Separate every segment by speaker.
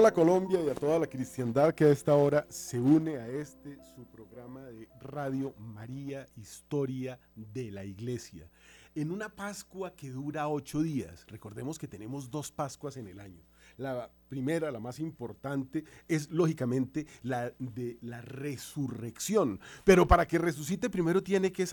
Speaker 1: Hola Colombia y a toda la cristiandad que a esta hora se une a este su programa de Radio María Historia de la Iglesia. En una Pascua que dura ocho días, recordemos que tenemos dos Pascuas en el año. La primera, la más importante, es lógicamente la de la resurrección. Pero para que resucite primero tiene que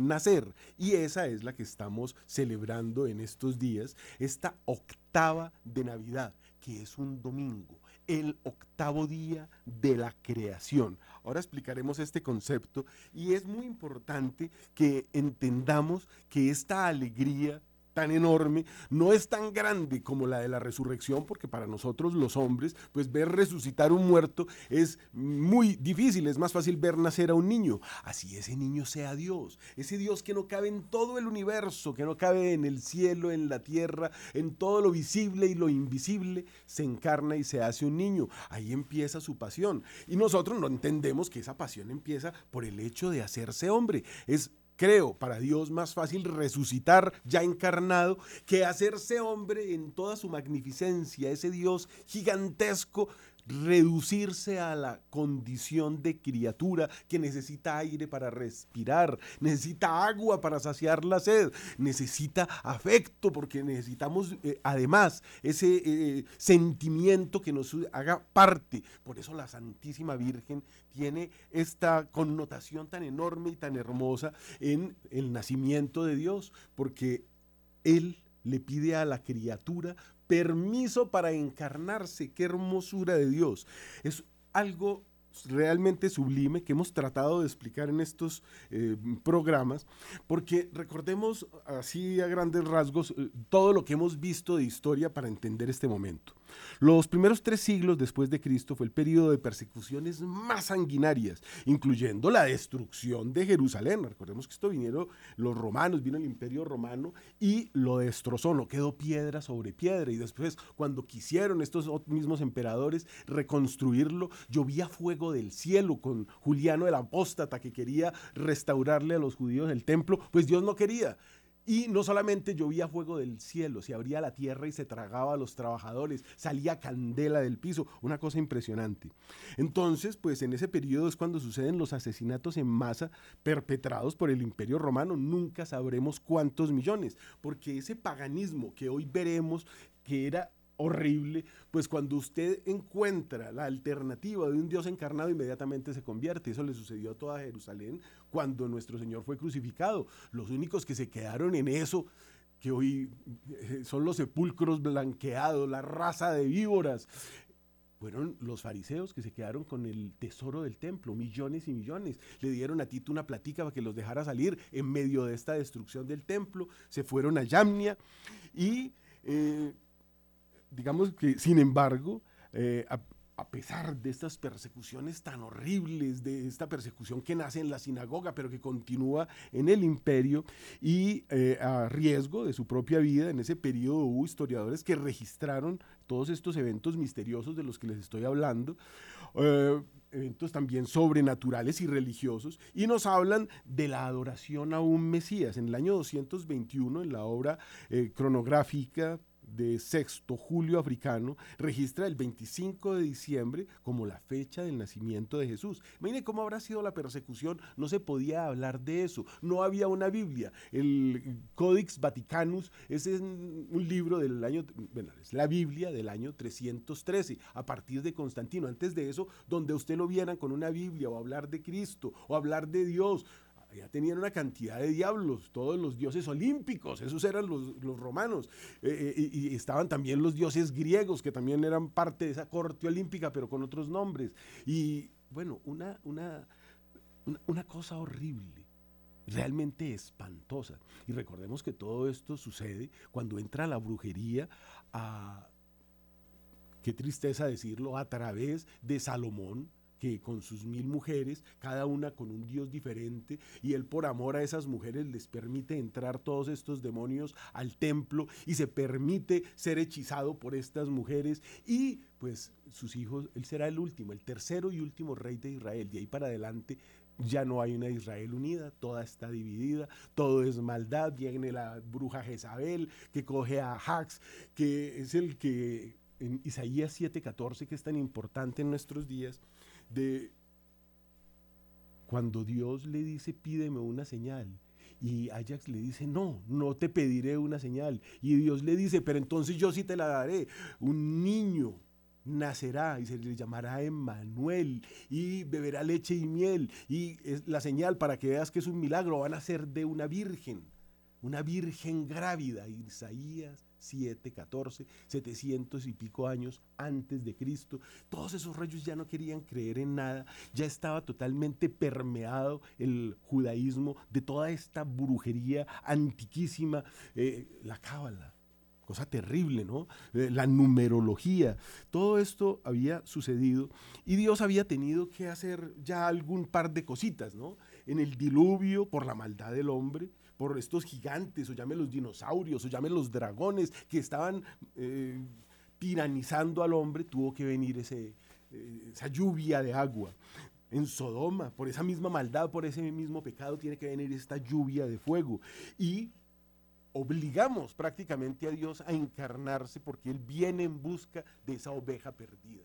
Speaker 1: nacer. Y esa es la que estamos celebrando en estos días, esta octava de Navidad que es un domingo, el octavo día de la creación. Ahora explicaremos este concepto y es muy importante que entendamos que esta alegría tan enorme, no es tan grande como la de la resurrección, porque para nosotros los hombres, pues ver resucitar un muerto es muy difícil, es más fácil ver nacer a un niño. Así ese niño sea Dios, ese Dios que no cabe en todo el universo, que no cabe en el cielo, en la tierra, en todo lo visible y lo invisible, se encarna y se hace un niño. Ahí empieza su pasión. Y nosotros no entendemos que esa pasión empieza por el hecho de hacerse hombre. Es creo, para Dios más fácil resucitar ya encarnado que hacerse hombre en toda su magnificencia, ese Dios gigantesco reducirse a la condición de criatura que necesita aire para respirar, necesita agua para saciar la sed, necesita afecto porque necesitamos eh, además ese eh, sentimiento que nos haga parte. Por eso la Santísima Virgen tiene esta connotación tan enorme y tan hermosa en el nacimiento de Dios, porque Él le pide a la criatura permiso para encarnarse. Qué hermosura de Dios. Es algo realmente sublime que hemos tratado de explicar en estos eh, programas, porque recordemos así a grandes rasgos eh, todo lo que hemos visto de historia para entender este momento. Los primeros tres siglos después de Cristo fue el periodo de persecuciones más sanguinarias, incluyendo la destrucción de Jerusalén. Recordemos que esto vinieron los romanos, vino el imperio romano y lo destrozó, no quedó piedra sobre piedra. Y después, cuando quisieron estos mismos emperadores reconstruirlo, llovía fuego del cielo con Juliano el apóstata que quería restaurarle a los judíos el templo, pues Dios no quería. Y no solamente llovía fuego del cielo, se abría la tierra y se tragaba a los trabajadores, salía candela del piso, una cosa impresionante. Entonces, pues en ese periodo es cuando suceden los asesinatos en masa perpetrados por el imperio romano. Nunca sabremos cuántos millones, porque ese paganismo que hoy veremos que era horrible, pues cuando usted encuentra la alternativa de un Dios encarnado, inmediatamente se convierte. Eso le sucedió a toda Jerusalén cuando nuestro Señor fue crucificado. Los únicos que se quedaron en eso, que hoy eh, son los sepulcros blanqueados, la raza de víboras, fueron los fariseos que se quedaron con el tesoro del templo, millones y millones. Le dieron a Tito una platica para que los dejara salir en medio de esta destrucción del templo. Se fueron a Yamnia y eh, digamos que, sin embargo, eh, a, pesar de estas persecuciones tan horribles, de esta persecución que nace en la sinagoga, pero que continúa en el imperio y eh, a riesgo de su propia vida, en ese periodo hubo historiadores que registraron todos estos eventos misteriosos de los que les estoy hablando. Eh, eventos también sobrenaturales y religiosos, y nos hablan de la adoración a un Mesías. En el año 221, en la obra cronográfica de Sexto Julio Africano registra el 25 de diciembre como la fecha del nacimiento de Jesús. Mire cómo habrá sido la persecución, no se podía hablar de eso, no había una Biblia. El Codex Vaticanus es un libro del año, bueno, es la Biblia del año 313, a partir de Constantino. Antes de eso, donde usted lo viera con una Biblia o hablar de Cristo o hablar de Dios, ya tenían una cantidad de diablos, todos los dioses olímpicos, esos eran los, romanos, eh, eh, y, estaban también los dioses griegos, que también eran parte de esa corte olímpica, pero con otros nombres. Y bueno, una, una, una cosa horrible realmente espantosa. Y recordemos que todo esto sucede cuando entra la brujería a, qué tristeza decirlo, a través de Salomón, que con sus mil mujeres, cada una con un dios diferente, y él por amor a esas mujeres les permite entrar todos estos demonios al templo y se permite ser hechizado por estas mujeres y pues sus hijos, él será el último, el tercero y último rey de Israel. De ahí para adelante ya no hay una Israel unida, toda está dividida, todo es maldad, viene la bruja Jezabel que coge a Hax, que es el que en Isaías 7:14, que es tan importante en nuestros días, de cuando Dios le dice, pídeme una señal. Y Ajax le dice, no, no te pediré una señal. Y Dios le dice, pero entonces yo sí te la daré. Un niño nacerá y se le llamará Emmanuel y beberá leche y miel. Y es la señal para que veas que es un milagro, van a ser de una virgen, una virgen grávida. Isaías 7, 14, 700 y pico años antes de Cristo. Todos esos reyes ya no querían creer en nada, ya estaba totalmente permeado el judaísmo de toda esta brujería antiquísima, eh, la cábala. Cosa terrible, ¿no? Eh, la numerología. Todo esto había sucedido y Dios había tenido que hacer ya algún par de cositas, ¿no? En el diluvio, por la maldad del hombre, por estos gigantes, o llame los dinosaurios, o llame los dragones que estaban eh, tiranizando al hombre, tuvo que venir ese, eh, esa lluvia de agua. En Sodoma, por esa misma maldad, por ese mismo pecado, tiene que venir esta lluvia de fuego. Y obligamos prácticamente a Dios a encarnarse porque Él viene en busca de esa oveja perdida.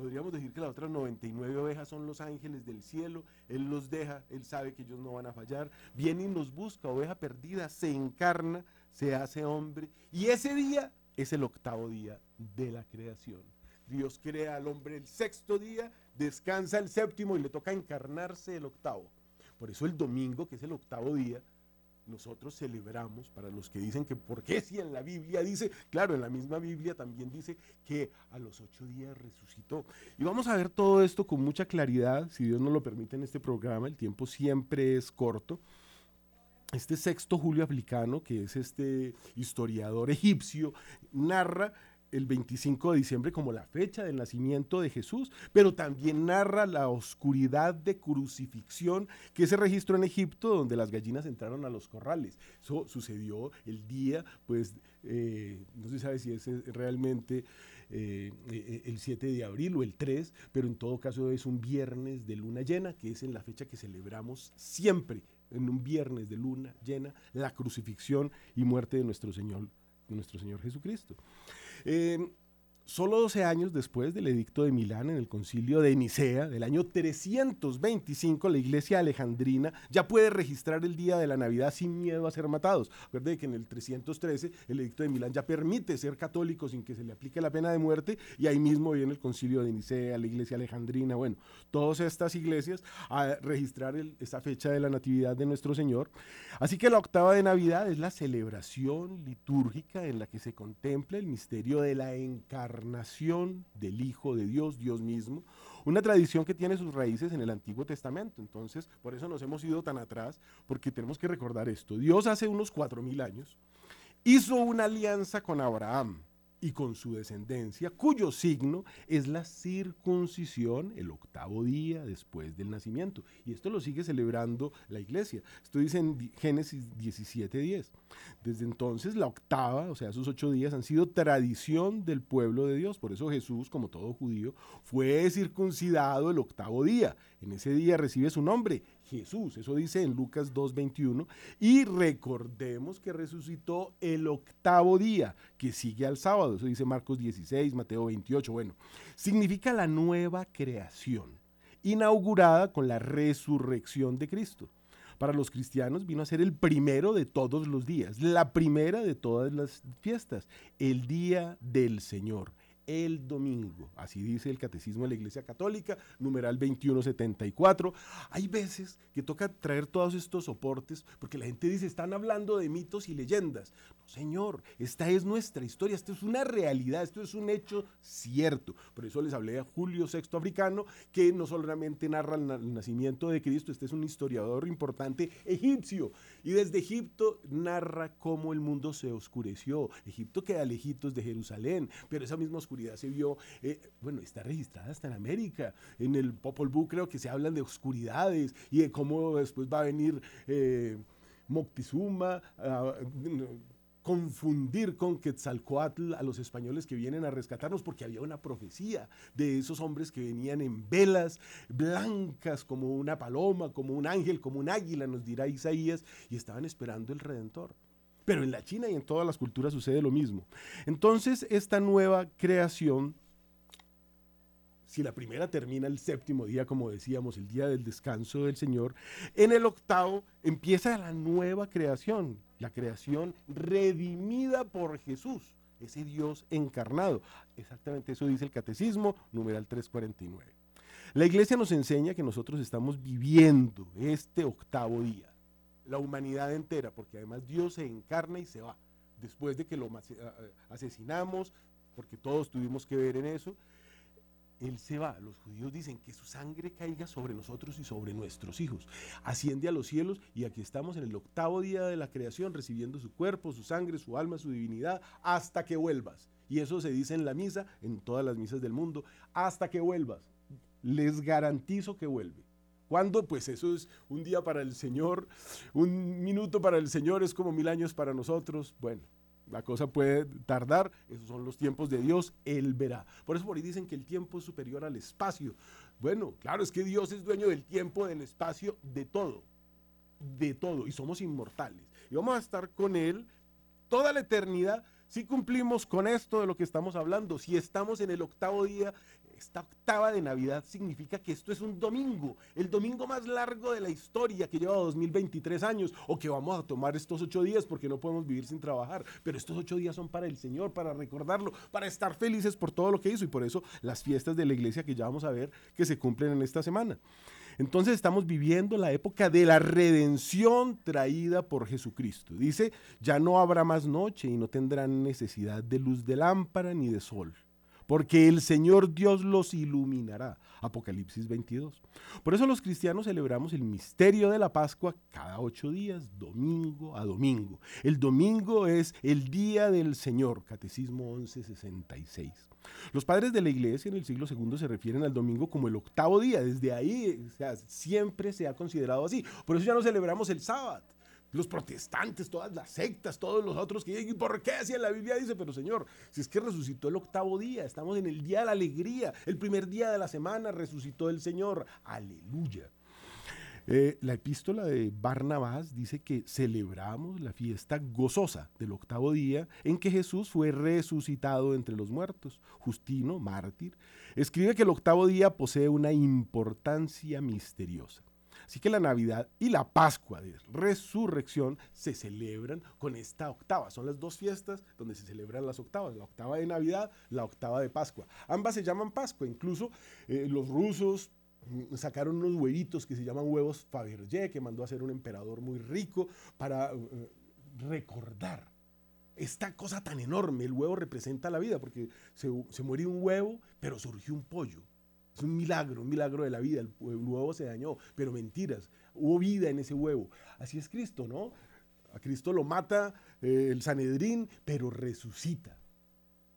Speaker 1: Podríamos decir que las otras 99 ovejas son los ángeles del cielo. Él los deja, Él sabe que ellos no van a fallar. Viene y nos busca, oveja perdida, se encarna, se hace hombre. Y ese día es el octavo día de la creación. Dios crea al hombre el sexto día, descansa el séptimo y le toca encarnarse el octavo. Por eso el domingo, que es el octavo día, nosotros celebramos, para los que dicen que, ¿por qué si en la Biblia dice? Claro, en la misma Biblia también dice que a los ocho días resucitó. Y vamos a ver todo esto con mucha claridad, si Dios nos lo permite en este programa, el tiempo siempre es corto. Este sexto Julio Africano, que es este historiador egipcio, narra el 25 de diciembre como la fecha del nacimiento de Jesús, pero también narra la oscuridad de crucifixión que se registró en Egipto donde las gallinas entraron a los corrales. Eso sucedió el día, pues eh, no se sabe si es realmente eh, eh, el 7 de abril o el 3, pero en todo caso es un viernes de luna llena, que es en la fecha que celebramos siempre, en un viernes de luna llena, la crucifixión y muerte de nuestro Señor, nuestro Señor Jesucristo. Eh, Solo 12 años después del edicto de Milán en el concilio de Nicea del año 325, la iglesia alejandrina ya puede registrar el día de la Navidad sin miedo a ser matados. Recuerde que en el 313 el edicto de Milán ya permite ser católico sin que se le aplique la pena de muerte y ahí mismo viene el concilio de Nicea, la iglesia alejandrina, bueno, todas estas iglesias a registrar esta fecha de la Natividad de nuestro Señor. Así que la octava de Navidad es la celebración litúrgica en la que se contempla el misterio de la encarnación encarnación del Hijo de Dios, Dios mismo, una tradición que tiene sus raíces en el Antiguo Testamento. Entonces, por eso nos hemos ido tan atrás, porque tenemos que recordar esto. Dios hace unos cuatro mil años hizo una alianza con Abraham y con su descendencia, cuyo signo es la circuncisión el octavo día después del nacimiento. Y esto lo sigue celebrando la iglesia. Esto dice en Génesis 17:10. Desde entonces la octava, o sea, esos ocho días han sido tradición del pueblo de Dios. Por eso Jesús, como todo judío, fue circuncidado el octavo día. En ese día recibe su nombre, Jesús. Eso dice en Lucas 2.21. Y recordemos que resucitó el octavo día, que sigue al sábado. Eso dice Marcos 16, Mateo 28. Bueno, significa la nueva creación, inaugurada con la resurrección de Cristo. Para los cristianos vino a ser el primero de todos los días, la primera de todas las fiestas, el día del Señor el domingo. Así dice el Catecismo de la Iglesia Católica, numeral 2174. Hay veces que toca traer todos estos soportes porque la gente dice, están hablando de mitos y leyendas. No, señor, esta es nuestra historia, esto es una realidad, esto es un hecho cierto. Por eso les hablé a Julio VI Africano, que no solamente narra el nacimiento de Cristo, este es un historiador importante egipcio. Y desde Egipto narra cómo el mundo se oscureció. Egipto queda lejitos de Jerusalén, pero esa misma oscuridad se vio, eh, bueno, está registrada hasta en América. En el Popol Vuh creo que se hablan de oscuridades y de cómo después va a venir eh, Moctezuma a confundir con Quetzalcoatl a los españoles que vienen a rescatarnos porque había una profecía de esos hombres que venían en velas blancas como una paloma, como un ángel, como un águila, nos dirá Isaías, y estaban esperando el Redentor. Pero en la China y en todas las culturas sucede lo mismo. Entonces, esta nueva creación, si la primera termina el séptimo día, como decíamos, el día del descanso del Señor, en el octavo empieza la nueva creación, la creación redimida por Jesús, ese Dios encarnado. Exactamente eso dice el Catecismo, numeral 349. La iglesia nos enseña que nosotros estamos viviendo este octavo día la humanidad entera, porque además Dios se encarna y se va. Después de que lo asesinamos, porque todos tuvimos que ver en eso, Él se va. Los judíos dicen que su sangre caiga sobre nosotros y sobre nuestros hijos. Asciende a los cielos y aquí estamos en el octavo día de la creación, recibiendo su cuerpo, su sangre, su alma, su divinidad, hasta que vuelvas. Y eso se dice en la misa, en todas las misas del mundo, hasta que vuelvas. Les garantizo que vuelve. ¿Cuándo? Pues eso es un día para el Señor, un minuto para el Señor es como mil años para nosotros. Bueno, la cosa puede tardar, esos son los tiempos de Dios, Él verá. Por eso por ahí dicen que el tiempo es superior al espacio. Bueno, claro, es que Dios es dueño del tiempo, del espacio, de todo, de todo, y somos inmortales. Y vamos a estar con Él toda la eternidad si cumplimos con esto de lo que estamos hablando, si estamos en el octavo día esta octava de Navidad significa que esto es un domingo, el domingo más largo de la historia que lleva 2023 años, o que vamos a tomar estos ocho días porque no podemos vivir sin trabajar, pero estos ocho días son para el Señor, para recordarlo, para estar felices por todo lo que hizo y por eso las fiestas de la iglesia que ya vamos a ver que se cumplen en esta semana. Entonces estamos viviendo la época de la redención traída por Jesucristo. Dice, ya no habrá más noche y no tendrán necesidad de luz de lámpara ni de sol porque el Señor Dios los iluminará. Apocalipsis 22. Por eso los cristianos celebramos el misterio de la Pascua cada ocho días, domingo a domingo. El domingo es el día del Señor, Catecismo 1166. Los padres de la iglesia en el siglo II se refieren al domingo como el octavo día. Desde ahí siempre se ha considerado así. Por eso ya no celebramos el sábado los protestantes, todas las sectas, todos los otros que dicen, ¿por qué? Si en la Biblia dice, pero Señor, si es que resucitó el octavo día, estamos en el día de la alegría, el primer día de la semana resucitó el Señor, aleluya. Eh, la epístola de Barnabás dice que celebramos la fiesta gozosa del octavo día en que Jesús fue resucitado entre los muertos. Justino, mártir, escribe que el octavo día posee una importancia misteriosa. Así que la Navidad y la Pascua de Resurrección se celebran con esta octava. Son las dos fiestas donde se celebran las octavas, la octava de Navidad, la octava de Pascua. Ambas se llaman Pascua, incluso eh, los rusos mm, sacaron unos huevitos que se llaman huevos Fabergé, que mandó a hacer un emperador muy rico para eh, recordar esta cosa tan enorme. El huevo representa la vida, porque se, se muere un huevo, pero surgió un pollo. Es un milagro, un milagro de la vida. El, huevo se dañó, pero mentiras. Hubo vida en ese huevo. Así es Cristo, ¿no? A Cristo lo mata eh, el Sanedrín, pero resucita.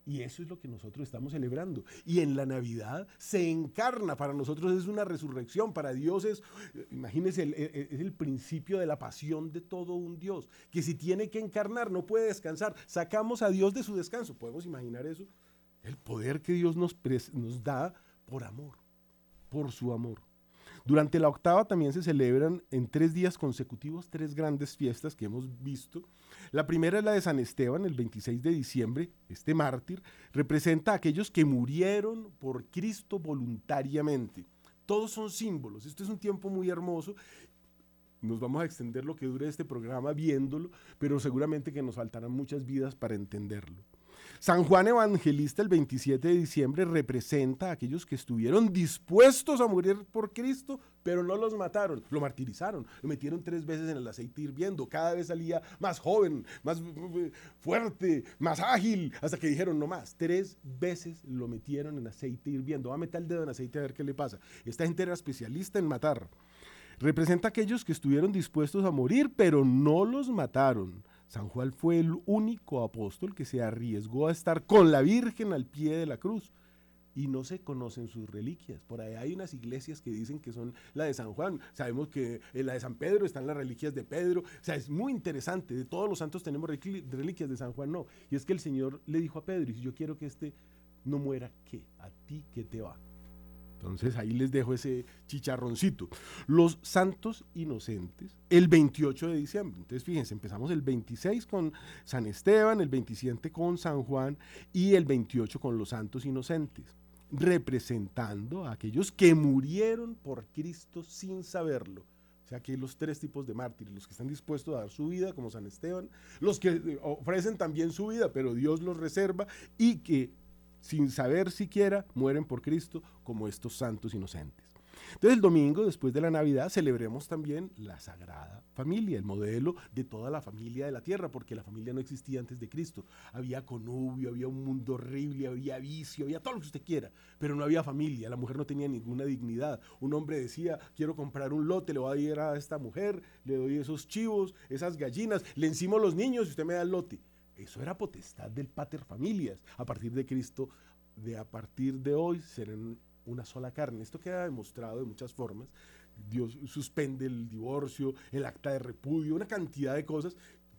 Speaker 1: Y eso es lo que nosotros estamos celebrando. Y en la Navidad se encarna. Para nosotros es una resurrección. Para Dios es, imagínense, es el principio de la pasión de todo un Dios. Que si tiene que encarnar, no puede descansar. Sacamos a Dios de su descanso. ¿Podemos imaginar eso? El poder que Dios nos, nos da por amor, por su amor. Durante la octava también se celebran en tres días consecutivos tres grandes fiestas que hemos visto. La primera es la de San Esteban, el 26 de diciembre. Este mártir representa a aquellos que murieron por Cristo voluntariamente. Todos son símbolos. Este es un tiempo muy hermoso. Nos vamos a extender lo que dure este programa viéndolo, pero seguramente que nos faltarán muchas vidas para entenderlo. San Juan Evangelista el 27 de diciembre representa a aquellos que estuvieron dispuestos a morir por Cristo, pero no los mataron, lo martirizaron, lo metieron tres veces en el aceite hirviendo, cada vez salía más joven, más fuerte, más ágil, hasta que dijeron no más, tres veces lo metieron en aceite hirviendo, va a meter el dedo en aceite a ver qué le pasa. Esta gente era especialista en matar. Representa a aquellos que estuvieron dispuestos a morir, pero no los mataron. San Juan fue el único apóstol que se arriesgó a estar con la Virgen al pie de la cruz y no se conocen sus reliquias. Por ahí hay unas iglesias que dicen que son la de San Juan. Sabemos que en la de San Pedro están las reliquias de Pedro. O sea, es muy interesante. De todos los santos tenemos reliquias de San Juan, no. Y es que el Señor le dijo a Pedro, si yo quiero que este no muera, ¿qué? ¿A ti qué te va? Entonces ahí les dejo ese chicharroncito. Los santos inocentes, el 28 de diciembre. Entonces fíjense, empezamos el 26 con San Esteban, el 27 con San Juan y el 28 con los santos inocentes, representando a aquellos que murieron por Cristo sin saberlo. O sea, que hay los tres tipos de mártires, los que están dispuestos a dar su vida, como San Esteban, los que eh, ofrecen también su vida, pero Dios los reserva, y que sin saber siquiera, mueren por Cristo como estos santos inocentes. Entonces el domingo, después de la Navidad, celebremos también la Sagrada Familia, el modelo de toda la familia de la tierra, porque la familia no existía antes de Cristo. Había conubio, había un mundo horrible, había vicio, había todo lo que usted quiera, pero no había familia, la mujer no tenía ninguna dignidad. Un hombre decía, quiero comprar un lote, le voy a ir a esta mujer, le doy esos chivos, esas gallinas, le encimo los niños y usted me da el lote. Eso era potestad del pater familias. A partir de Cristo, de a partir de hoy serán una sola carne. Esto queda demostrado de muchas formas. Dios suspende el divorcio, el acta de repudio, una cantidad de cosas.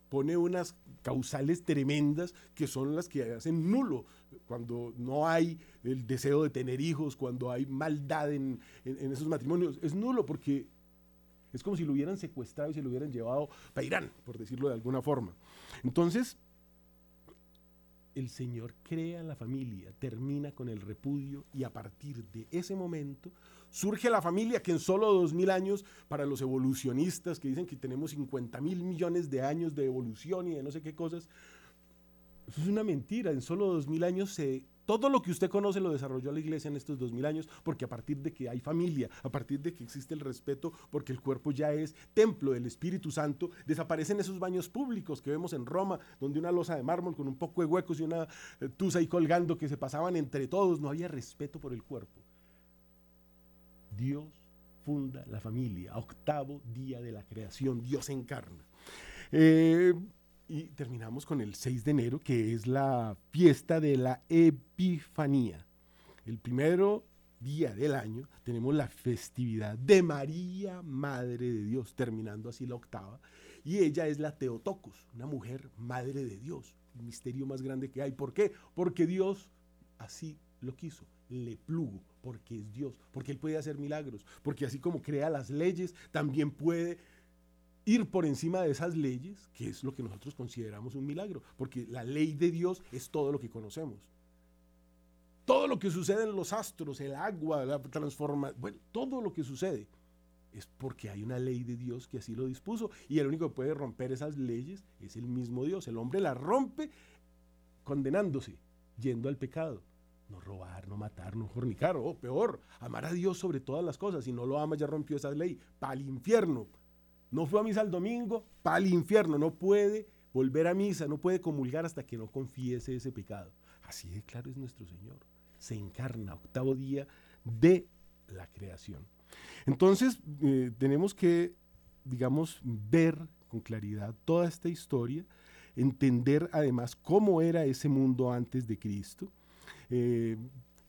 Speaker 1: Pone unas causales tremendas que son las que hacen nulo cuando no hay el deseo de tener hijos, cuando hay maldad en, en esos matrimonios. Es nulo porque es como si lo hubieran secuestrado y se lo hubieran llevado para Irán, por decirlo de alguna forma. Entonces, el Señor crea la familia, termina con el repudio y a partir de ese momento surge la familia que en solo dos mil años, para los evolucionistas que dicen que tenemos 50 mil millones de años de evolución y de no sé qué cosas, eso es una mentira, en solo dos mil años se todo lo que usted conoce lo desarrolló la iglesia en estos dos mil años, porque a partir de que hay familia, a partir de que existe el respeto, porque el cuerpo ya es templo del Espíritu Santo, desaparecen esos baños públicos que vemos en Roma, donde una losa de mármol con un poco de huecos y una eh, tusa ahí colgando que se pasaban entre todos, no había respeto por el cuerpo. Dios funda la familia, octavo día de la creación, Dios encarna. Eh, y terminamos con el 6 de enero, que es la fiesta de la Epifanía. El primero día del año tenemos la festividad de María, Madre de Dios, terminando así la octava. Y ella es la Teotocos, una mujer Madre de Dios, el misterio más grande que hay. ¿Por qué? Porque Dios así lo quiso, le plugo, porque es Dios, porque Él puede hacer milagros, porque así como crea las leyes, también puede ir por encima de esas leyes, que es lo que nosotros consideramos un milagro, porque la ley de Dios es todo lo que conocemos. Todo lo que sucede en los astros, el agua, la transforma, bueno, todo lo que sucede es porque hay una ley de Dios que así lo dispuso y el único que puede romper esas leyes es el mismo Dios. El hombre la rompe condenándose, yendo al pecado. No robar, no matar, no fornicar, o peor, amar a Dios sobre todas las cosas. Si no lo ama, ya rompió esa ley. Para el infierno, no fue a misa el domingo, para el infierno, no puede volver a misa, no puede comulgar hasta que no confiese ese pecado. Así de claro es nuestro Señor. Se encarna, octavo día de la creación. Entonces, eh, tenemos que, digamos, ver con claridad toda esta historia, entender además cómo era ese mundo antes de Cristo, eh,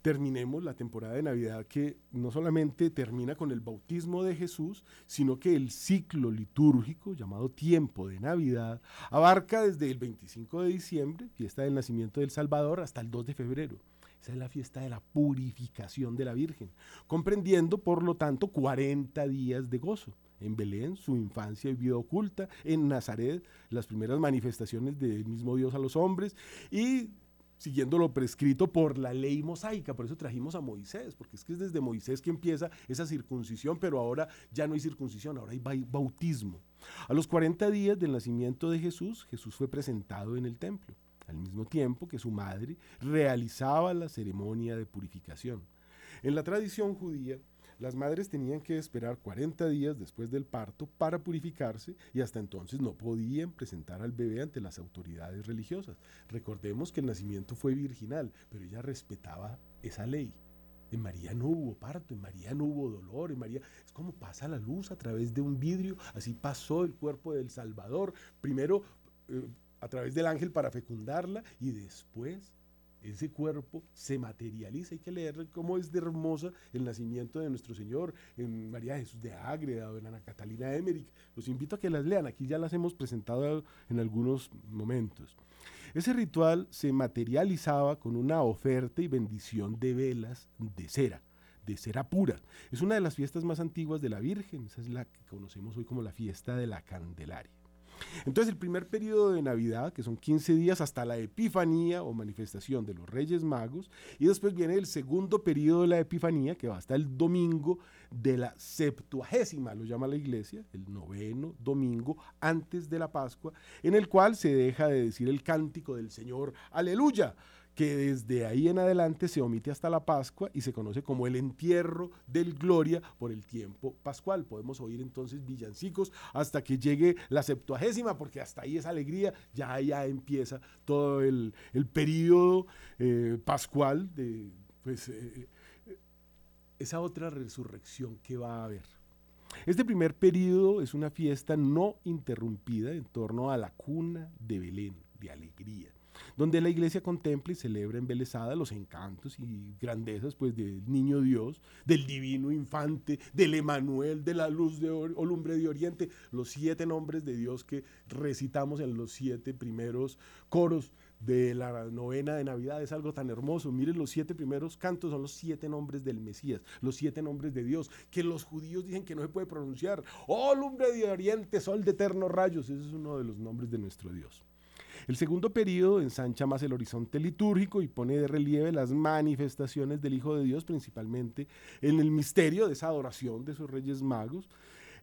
Speaker 1: terminemos la temporada de Navidad que no solamente termina con el bautismo de Jesús, sino que el ciclo litúrgico llamado tiempo de Navidad abarca desde el 25 de diciembre, fiesta del nacimiento del Salvador, hasta el 2 de febrero. Esa es la fiesta de la purificación de la Virgen, comprendiendo por lo tanto 40 días de gozo. En Belén, su infancia y vida oculta, en Nazaret, las primeras manifestaciones del mismo Dios a los hombres y siguiendo lo prescrito por la ley mosaica. Por eso trajimos a Moisés, porque es que es desde Moisés que empieza esa circuncisión, pero ahora ya no hay circuncisión, ahora hay bautismo. A los 40 días del nacimiento de Jesús, Jesús fue presentado en el templo, al mismo tiempo que su madre realizaba la ceremonia de purificación. En la tradición judía, las madres tenían que esperar 40 días después del parto para purificarse y hasta entonces no podían presentar al bebé ante las autoridades religiosas. Recordemos que el nacimiento fue virginal, pero ella respetaba esa ley. En María no hubo parto, en María no hubo dolor, en María es como pasa la luz a través de un vidrio, así pasó el cuerpo del Salvador, primero eh, a través del ángel para fecundarla y después ese cuerpo se materializa. Hay que leer cómo es de hermosa el nacimiento de nuestro Señor en María Jesús de Ágreda o en Ana Catalina Emmerich. Los invito a que las lean. Aquí ya las hemos presentado en algunos momentos. Ese ritual se materializaba con una oferta y bendición de velas de cera, de cera pura. Es una de las fiestas más antiguas de la Virgen, esa es la que conocemos hoy como la fiesta de la Candelaria. Entonces el primer periodo de Navidad, que son 15 días hasta la Epifanía o manifestación de los Reyes Magos, y después viene el segundo periodo de la Epifanía, que va hasta el domingo de la Septuagésima, lo llama la iglesia, el noveno domingo antes de la Pascua, en el cual se deja de decir el cántico del Señor, aleluya, que desde ahí en adelante se omite hasta la Pascua y se conoce como el entierro del Gloria por el tiempo pascual. Podemos oír entonces villancicos hasta que llegue la septuagésima, porque hasta ahí es alegría, ya ya empieza todo el, el periodo eh, pascual de pues, eh, eh, esa otra resurrección que va a haber. Este primer periodo es una fiesta no interrumpida en torno a la cuna de Belén, de alegría donde la iglesia contempla y celebra embelesada los encantos y grandezas pues del niño Dios, del divino infante, del Emanuel, de la luz de o lumbre de oriente, los siete nombres de Dios que recitamos en los siete primeros coros de la novena de Navidad es algo tan hermoso. Miren, los siete primeros cantos son los siete nombres del Mesías, los siete nombres de Dios, que los judíos dicen que no se puede pronunciar. Oh, lumbre de oriente, sol de eternos rayos, ese es uno de los nombres de nuestro Dios. El segundo periodo ensancha más el horizonte litúrgico y pone de relieve las manifestaciones del Hijo de Dios, principalmente en el misterio de esa adoración de sus reyes magos,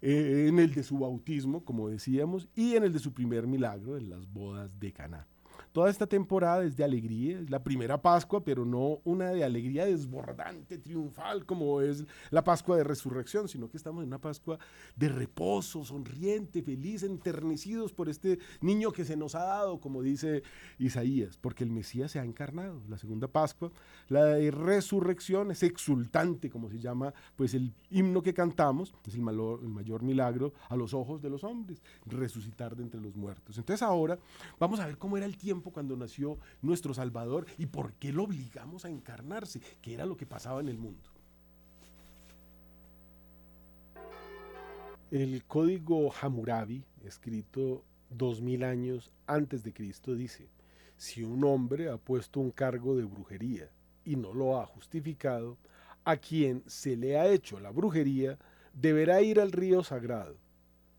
Speaker 1: eh, en el de su bautismo, como decíamos, y en el de su primer milagro, en las bodas de Caná. Toda esta temporada es de alegría, es la primera Pascua, pero no una de alegría desbordante, triunfal, como es la Pascua de Resurrección, sino que estamos en una Pascua de reposo, sonriente, feliz, enternecidos por este niño que se nos ha dado, como dice Isaías, porque el Mesías se ha encarnado. La segunda Pascua, la de Resurrección, es exultante, como se llama, pues el himno que cantamos, es el, el mayor milagro a los ojos de los hombres, resucitar de entre los muertos. Entonces ahora vamos a ver cómo era el tiempo cuando nació nuestro Salvador y por qué lo obligamos a encarnarse, que era lo que pasaba en el mundo. El código Hammurabi, escrito dos mil años antes de Cristo, dice, si un hombre ha puesto un cargo de brujería y no lo ha justificado, a quien se le ha hecho la brujería deberá ir al río sagrado.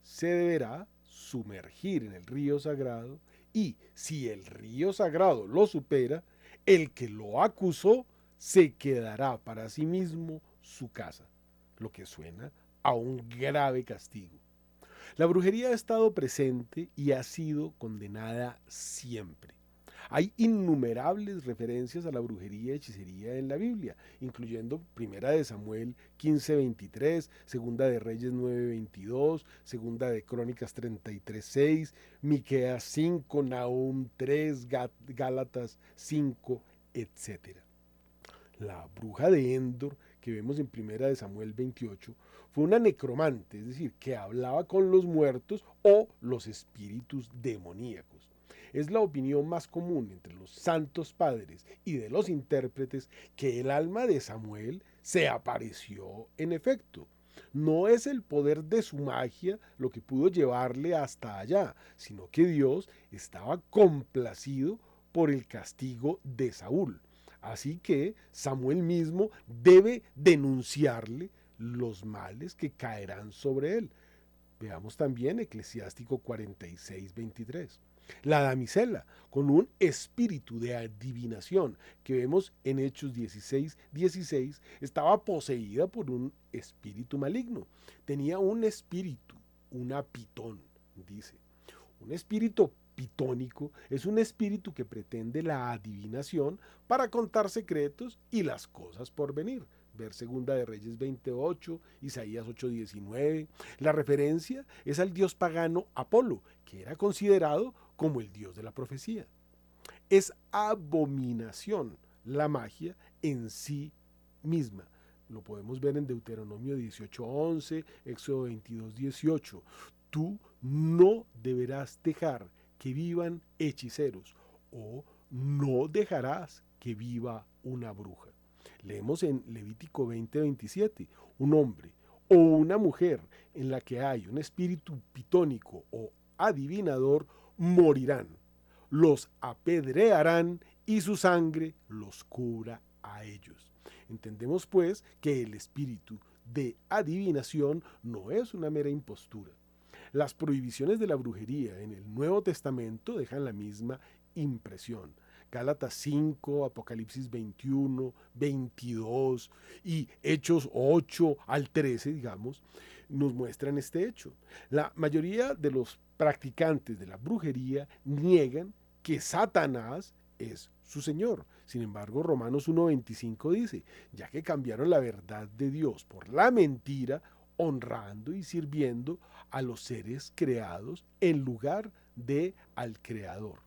Speaker 1: Se deberá sumergir en el río sagrado y si el río sagrado lo supera, el que lo acusó se quedará para sí mismo su casa, lo que suena a un grave castigo. La brujería ha estado presente y ha sido condenada siempre. Hay innumerables referencias a la brujería y hechicería en la Biblia, incluyendo Primera de Samuel 15:23, Segunda de Reyes 9:22, Segunda de Crónicas 33:6, Miqueas 5, Nahum 3, Gálatas 5, etc. La bruja de Endor que vemos en Primera de Samuel 28 fue una necromante, es decir, que hablaba con los muertos o los espíritus demoníacos es la opinión más común entre los santos padres y de los intérpretes que el alma de Samuel se apareció en efecto. No es el poder de su magia lo que pudo llevarle hasta allá, sino que Dios estaba complacido por el castigo de Saúl. Así que Samuel mismo debe denunciarle los males que caerán sobre él. Veamos también Eclesiástico 46, 23. La damisela, con un espíritu de adivinación que vemos en Hechos 16, 16, estaba poseída por un espíritu maligno. Tenía un espíritu, una pitón, dice. Un espíritu pitónico es un espíritu que pretende la adivinación para contar secretos y las cosas por venir ver Segunda de Reyes 28, Isaías 8:19. La referencia es al dios pagano Apolo, que era considerado como el dios de la profecía. Es abominación la magia en sí misma. Lo podemos ver en Deuteronomio 18:11, Éxodo 22:18. Tú no deberás dejar que vivan hechiceros o no dejarás que viva una bruja. Leemos en Levítico 20:27, un hombre o una mujer en la que hay un espíritu pitónico o adivinador morirán, los apedrearán y su sangre los cubra a ellos. Entendemos pues que el espíritu de adivinación no es una mera impostura. Las prohibiciones de la brujería en el Nuevo Testamento dejan la misma impresión. Gálatas 5, Apocalipsis 21, 22 y Hechos 8 al 13, digamos, nos muestran este hecho. La mayoría de los practicantes de la brujería niegan que Satanás es su Señor. Sin embargo, Romanos 1.25 dice, ya que cambiaron la verdad de Dios por la mentira, honrando y sirviendo a los seres creados en lugar de al Creador.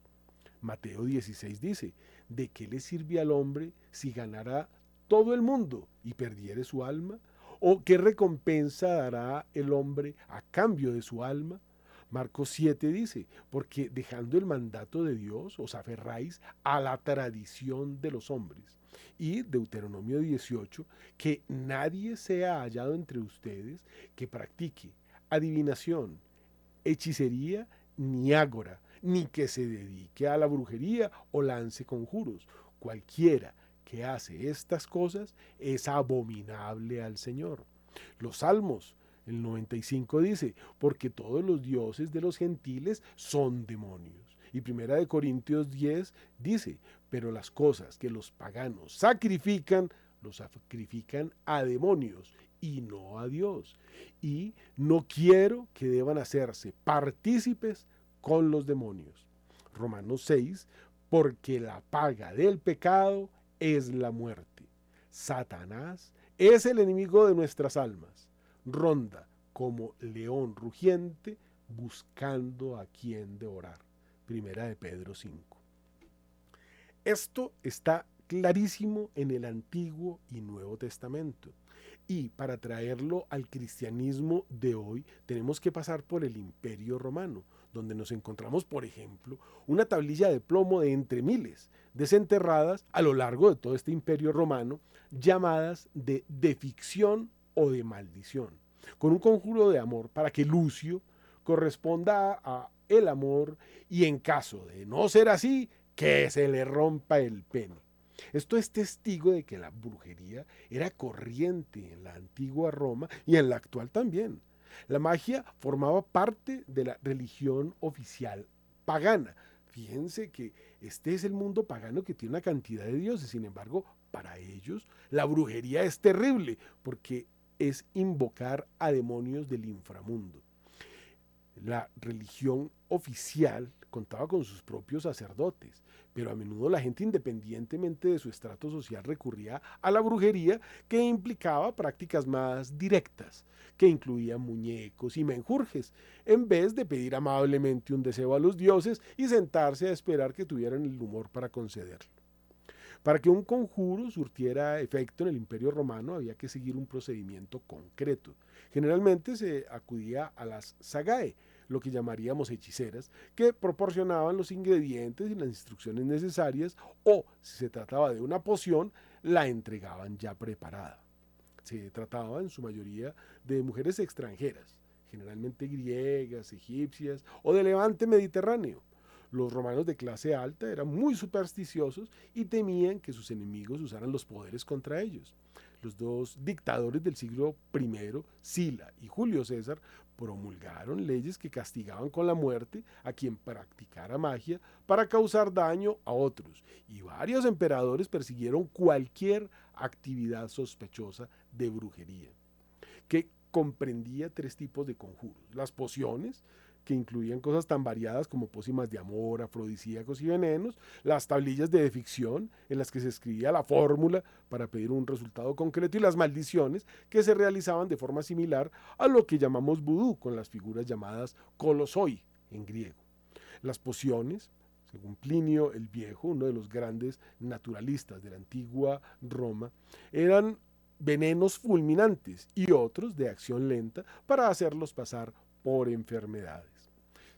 Speaker 1: Mateo 16 dice, ¿de qué le sirve al hombre si ganará todo el mundo y perdiere su alma? ¿O qué recompensa dará el hombre a cambio de su alma? Marcos 7 dice, porque dejando el mandato de Dios os aferráis a la tradición de los hombres. Y Deuteronomio 18, que nadie sea hallado entre ustedes que practique adivinación, hechicería ni ágora, ni que se dedique a la brujería o lance conjuros. Cualquiera que hace estas cosas es abominable al Señor. Los salmos el 95 dice, porque todos los dioses de los gentiles son demonios. Y primera de Corintios 10 dice, pero las cosas que los paganos sacrifican, los sacrifican a demonios y no a Dios. Y no quiero que deban hacerse partícipes con los demonios. Romanos 6, porque la paga del pecado es la muerte. Satanás es el enemigo de nuestras almas ronda como león rugiente buscando a quien devorar. Primera de Pedro 5. Esto está clarísimo en el Antiguo y Nuevo Testamento. Y para traerlo al cristianismo de hoy tenemos que pasar por el Imperio Romano, donde nos encontramos, por ejemplo, una tablilla de plomo de entre miles, desenterradas a lo largo de todo este Imperio Romano, llamadas de deficción o de maldición, con un conjuro de amor para que Lucio corresponda a el amor y en caso de no ser así, que se le rompa el pene. Esto es testigo de que la brujería era corriente en la antigua Roma y en la actual también. La magia formaba parte de la religión oficial pagana. Fíjense que este es el mundo pagano que tiene una cantidad de dioses, sin embargo, para ellos la brujería es terrible porque es invocar a demonios del inframundo. La religión oficial contaba con sus propios sacerdotes, pero a menudo la gente independientemente de su estrato social recurría a la brujería que implicaba prácticas más directas, que incluían muñecos y menjurjes, en vez de pedir amablemente un deseo a los dioses y sentarse a esperar que tuvieran el humor para concederlo. Para que un conjuro surtiera efecto en el Imperio Romano había que seguir un procedimiento concreto. Generalmente se acudía a las sagae, lo que llamaríamos hechiceras, que proporcionaban los ingredientes y las instrucciones necesarias o, si se trataba de una poción, la entregaban ya preparada. Se trataba en su mayoría de mujeres extranjeras, generalmente griegas, egipcias o de levante mediterráneo. Los romanos de clase alta eran muy supersticiosos y temían que sus enemigos usaran los poderes contra ellos. Los dos dictadores del siglo I, Sila y Julio César, promulgaron leyes que castigaban con la muerte a quien practicara magia para causar daño a otros, y varios emperadores persiguieron cualquier actividad sospechosa de brujería, que comprendía tres tipos de conjuros. Las pociones, que incluían cosas tan variadas como pócimas de amor, afrodisíacos y venenos, las tablillas de ficción en las que se escribía la fórmula para pedir un resultado concreto y las maldiciones que se realizaban de forma similar a lo que llamamos vudú con las figuras llamadas colosoi en griego. Las pociones, según Plinio el Viejo, uno de los grandes naturalistas de la antigua Roma, eran venenos fulminantes y otros de acción lenta para hacerlos pasar por enfermedades.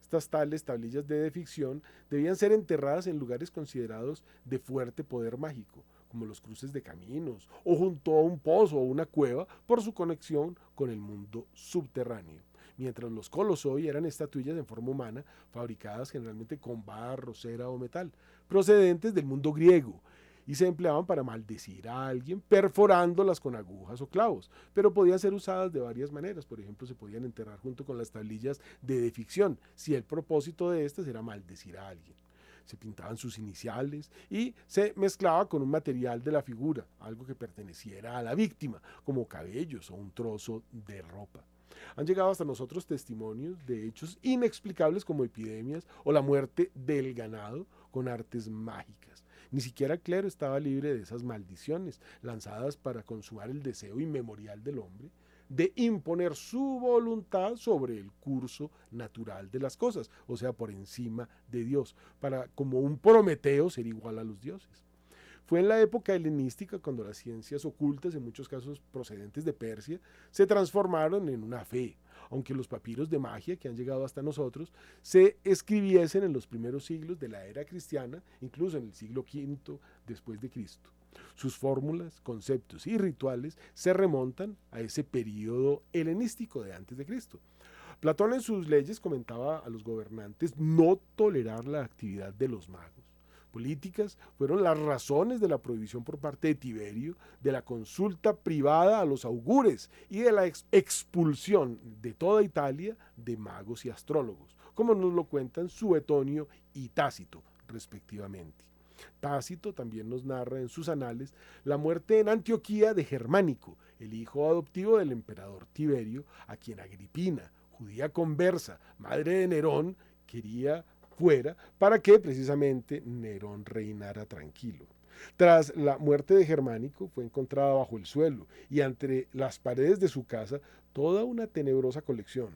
Speaker 1: Estas tales tablillas de ficción debían ser enterradas en lugares considerados de fuerte poder mágico, como los cruces de caminos, o junto a un pozo o una cueva por su conexión con el mundo subterráneo. Mientras los colosoi eran estatuillas en forma humana, fabricadas generalmente con barro, cera o metal, procedentes del mundo griego, y se empleaban para maldecir a alguien perforándolas con agujas o clavos, pero podían ser usadas de varias maneras. Por ejemplo, se podían enterrar junto con las tablillas de deficción, si el propósito de estas era maldecir a alguien. Se pintaban sus iniciales y se mezclaba con un material de la figura, algo que perteneciera a la víctima, como cabellos o un trozo de ropa. Han llegado hasta nosotros testimonios de hechos inexplicables como epidemias o la muerte del ganado con artes mágicas. Ni siquiera Clero estaba libre de esas maldiciones lanzadas para consumar el deseo inmemorial del hombre de imponer su voluntad sobre el curso natural de las cosas, o sea, por encima de Dios, para como un Prometeo ser igual a los dioses. Fue en la época helenística cuando las ciencias ocultas, en muchos casos procedentes de Persia, se transformaron en una fe, aunque los papiros de magia que han llegado hasta nosotros se escribiesen en los primeros siglos de la era cristiana, incluso en el siglo V después de Cristo. Sus fórmulas, conceptos y rituales se remontan a ese periodo helenístico de antes de Cristo. Platón en sus leyes comentaba a los gobernantes no tolerar la actividad de los magos políticas fueron las razones de la prohibición por parte de Tiberio de la consulta privada a los augures y de la expulsión de toda Italia de magos y astrólogos, como nos lo cuentan Suetonio y Tácito, respectivamente. Tácito también nos narra en sus anales la muerte en Antioquía de Germánico, el hijo adoptivo del emperador Tiberio, a quien Agripina, judía conversa, madre de Nerón, quería fuera para que precisamente Nerón reinara tranquilo. Tras la muerte de Germánico fue encontrada bajo el suelo y entre las paredes de su casa toda una tenebrosa colección.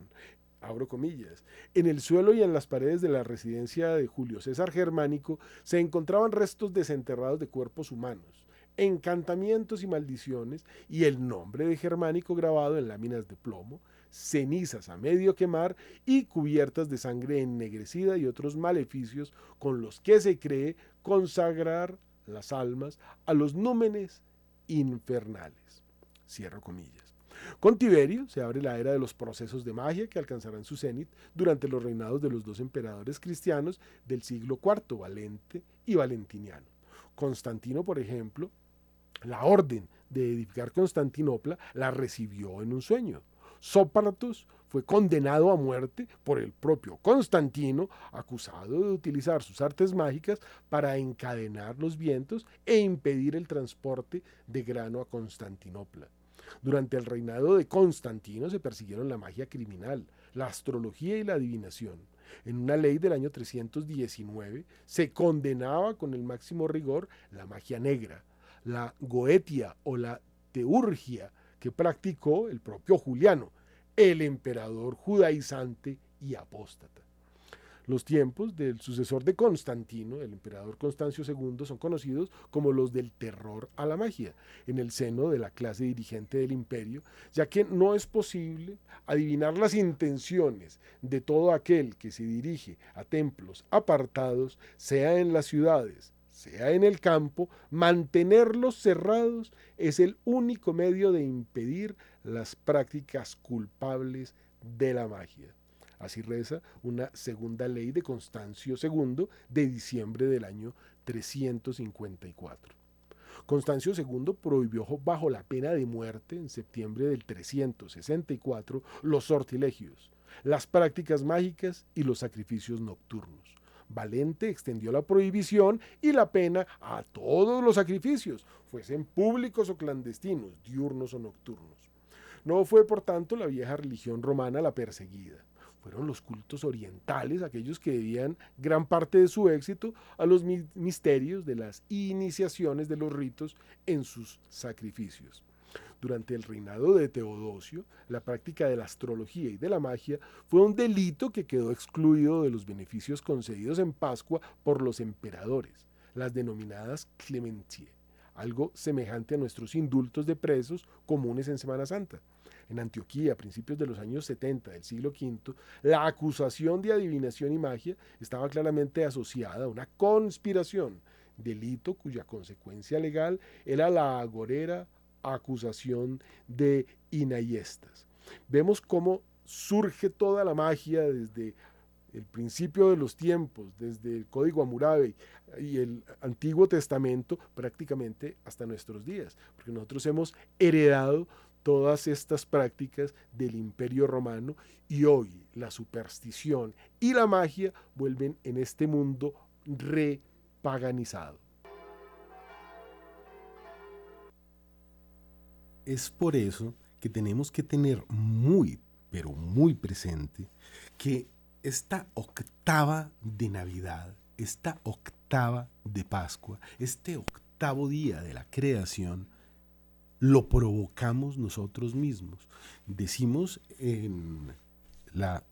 Speaker 1: Abro comillas. En el suelo y en las paredes de la residencia de Julio César Germánico se encontraban restos desenterrados de cuerpos humanos, encantamientos y maldiciones y el nombre de Germánico grabado en láminas de plomo, cenizas a medio quemar y cubiertas de sangre ennegrecida y otros maleficios con los que se cree consagrar las almas a los númenes infernales. Cierro comillas. Con Tiberio se abre la era de los procesos de magia que alcanzarán su cenit durante los reinados de los dos emperadores cristianos del siglo IV, Valente y Valentiniano. Constantino, por ejemplo, la orden de edificar Constantinopla la recibió en un sueño. Sópatos fue condenado a muerte por el propio Constantino, acusado de utilizar sus artes mágicas para encadenar los vientos e impedir el transporte de grano a Constantinopla. Durante el reinado de Constantino se persiguieron la magia criminal, la astrología y la adivinación. En una ley del año 319 se condenaba con el máximo rigor la magia negra, la goetia o la teurgia, que practicó el propio Juliano, el emperador judaizante y apóstata. Los tiempos del sucesor de Constantino, el emperador Constancio II, son conocidos como los del terror a la magia en el seno de la clase dirigente del imperio, ya que no es posible adivinar las intenciones de todo aquel que se dirige a templos apartados, sea en las ciudades, sea en el campo, mantenerlos cerrados es el único medio de impedir las prácticas culpables de la magia. Así reza una segunda ley de Constancio II de diciembre del año 354. Constancio II prohibió bajo la pena de muerte en septiembre del 364 los sortilegios, las prácticas mágicas y los sacrificios nocturnos. Valente extendió la prohibición y la pena a todos los sacrificios, fuesen públicos o clandestinos, diurnos o nocturnos. No fue, por tanto, la vieja religión romana la perseguida. Fueron los cultos orientales aquellos que debían gran parte de su éxito a los misterios de las iniciaciones de los ritos en sus sacrificios. Durante el reinado de Teodosio, la práctica de la astrología y de la magia fue un delito que quedó excluido de los beneficios concedidos en Pascua por los emperadores, las denominadas clementie, algo semejante a nuestros indultos de presos comunes en Semana Santa. En Antioquía, a principios de los años 70 del siglo V, la acusación de adivinación y magia estaba claramente asociada a una conspiración, delito cuya consecuencia legal era la agorera acusación de inayestas. Vemos cómo surge toda la magia desde el principio de los tiempos, desde el Código Hammurabi y el Antiguo Testamento, prácticamente hasta nuestros días, porque nosotros hemos heredado todas estas prácticas del imperio romano y hoy la superstición y la magia vuelven en este mundo repaganizado. Es por eso que tenemos que tener muy, pero muy presente que esta octava de Navidad, esta octava de Pascua, este octavo día de la creación, lo provocamos nosotros mismos. Decimos en la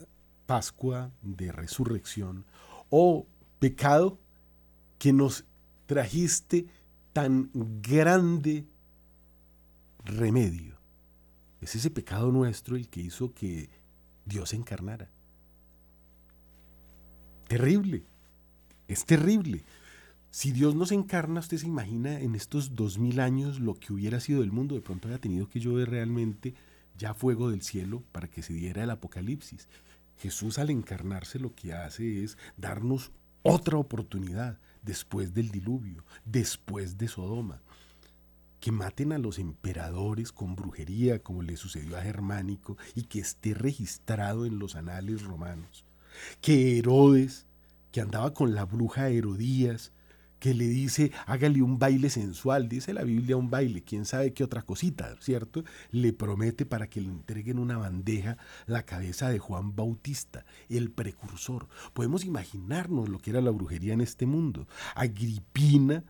Speaker 1: Pascua de Resurrección, oh pecado que nos trajiste tan grande remedio. Es ese pecado nuestro el que hizo que Dios encarnara. Terrible, es terrible. Si Dios nos encarna, usted se imagina en estos dos mil años lo que hubiera sido el mundo. De pronto haya tenido que llover realmente ya fuego del cielo para que se diera el apocalipsis. Jesús al encarnarse lo que hace es darnos otra oportunidad después del diluvio, después de Sodoma. Que maten a los emperadores con brujería como le sucedió a Germánico y que esté registrado en los anales romanos. Que Herodes, que andaba con la bruja Herodías, que le dice, hágale un baile sensual, dice la Biblia un baile, quién sabe qué otra cosita, ¿cierto? Le promete para que le entreguen una bandeja la cabeza de Juan Bautista, el precursor. Podemos imaginarnos lo que era la brujería en este mundo. Agripina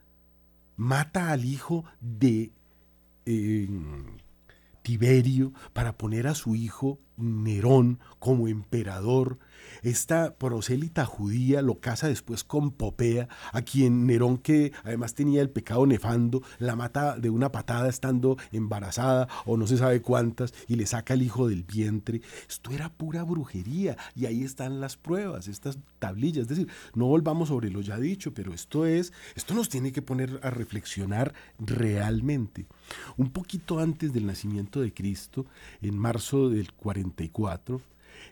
Speaker 1: mata al hijo de... Eh, Tiberio para poner a su hijo Nerón como emperador. Esta prosélita judía lo casa después con Popea, a quien Nerón, que además tenía el pecado nefando, la mata de una patada estando embarazada o no se sabe cuántas y le saca el hijo del vientre. Esto era pura brujería y ahí están las pruebas, estas tablillas. Es decir, no volvamos sobre lo ya dicho, pero esto es, esto nos tiene que poner a reflexionar realmente. Un poquito antes del nacimiento de Cristo, en marzo del 44,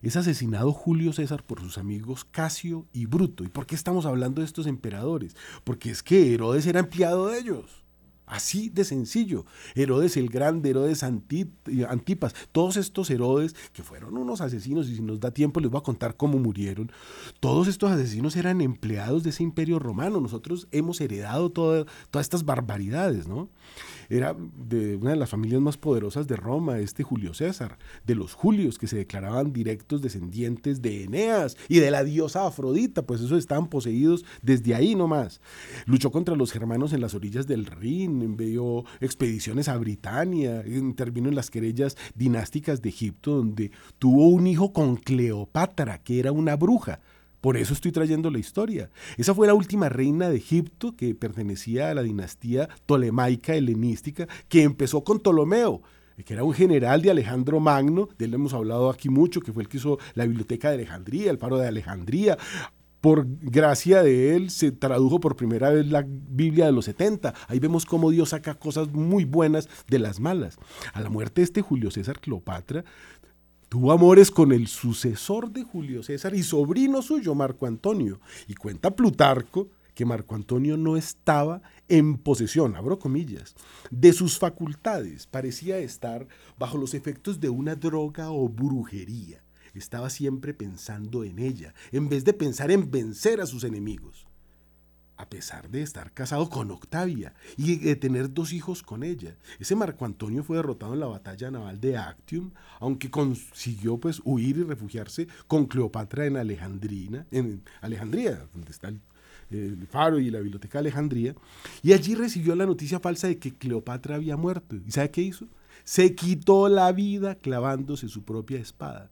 Speaker 1: es asesinado Julio César por sus amigos Casio y Bruto. ¿Y por qué estamos hablando de estos emperadores? Porque es que Herodes era empleado de ellos. Así de sencillo. Herodes el Grande, Herodes Antipas, todos estos Herodes que fueron unos asesinos, y si nos da tiempo les voy a contar cómo murieron, todos estos asesinos eran empleados de ese imperio romano. Nosotros hemos heredado todas estas barbaridades, ¿no? Era de una de las familias más poderosas de Roma, este Julio César, de los Julios que se declaraban directos descendientes de Eneas y de la diosa Afrodita, pues esos estaban poseídos desde ahí nomás. Luchó contra los germanos en las orillas del Rin, envió expediciones a Britania, intervino en las querellas dinásticas de Egipto, donde tuvo un hijo con Cleopatra, que era una bruja. Por eso estoy trayendo la historia. Esa fue la última reina de Egipto que pertenecía a la dinastía tolemaica helenística que empezó con Ptolomeo que era un general de Alejandro Magno, de él hemos hablado aquí mucho, que fue el que hizo la biblioteca de Alejandría, el faro de Alejandría. Por gracia de él se tradujo por primera vez la Biblia de los 70. Ahí vemos cómo Dios saca cosas muy buenas de las malas. A la muerte de este Julio César Cleopatra, Tuvo amores con el sucesor de Julio César y sobrino suyo, Marco Antonio. Y cuenta Plutarco que Marco Antonio no estaba en posesión, abro comillas, de sus facultades. Parecía estar bajo los efectos de una droga o brujería. Estaba siempre pensando en ella, en vez de pensar en vencer a sus enemigos a pesar de estar casado con Octavia y de tener dos hijos con ella. Ese Marco Antonio fue derrotado en la batalla naval de Actium, aunque consiguió pues huir y refugiarse con Cleopatra en Alejandrina, en Alejandría, donde está el, el faro y la biblioteca de Alejandría, y allí recibió la noticia falsa de que Cleopatra había muerto. ¿Y sabe qué hizo? Se quitó la vida clavándose su propia espada.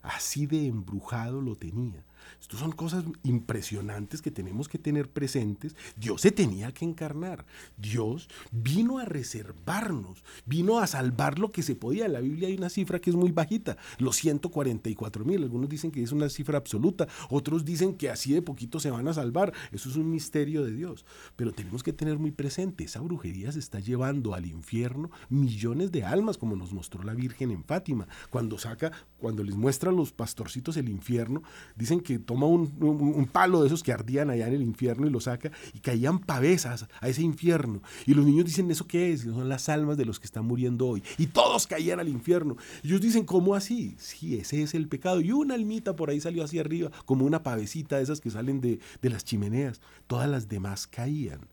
Speaker 1: Así de embrujado lo tenía. Estas son cosas impresionantes que tenemos que tener presentes. Dios se tenía que encarnar. Dios vino a reservarnos, vino a salvar lo que se podía. En la Biblia hay una cifra que es muy bajita, los 144 mil. Algunos dicen que es una cifra absoluta, otros dicen que así de poquito se van a salvar. Eso es un misterio de Dios. Pero tenemos que tener muy presente, esa brujería se está llevando al infierno millones de almas, como nos mostró la Virgen en Fátima. Cuando saca, cuando les muestra a los pastorcitos el infierno, dicen que toma un, palo de esos que ardían allá en el infierno y lo saca y caían pavesas a ese infierno. Y los niños dicen, ¿eso qué es? Son las almas de los que están muriendo hoy. Y todos caían al infierno. Y ellos dicen, ¿cómo así? Sí, ese es el pecado. Y una almita por ahí salió hacia arriba, como una pavecita de esas que salen de, de las chimeneas. Todas las demás caían.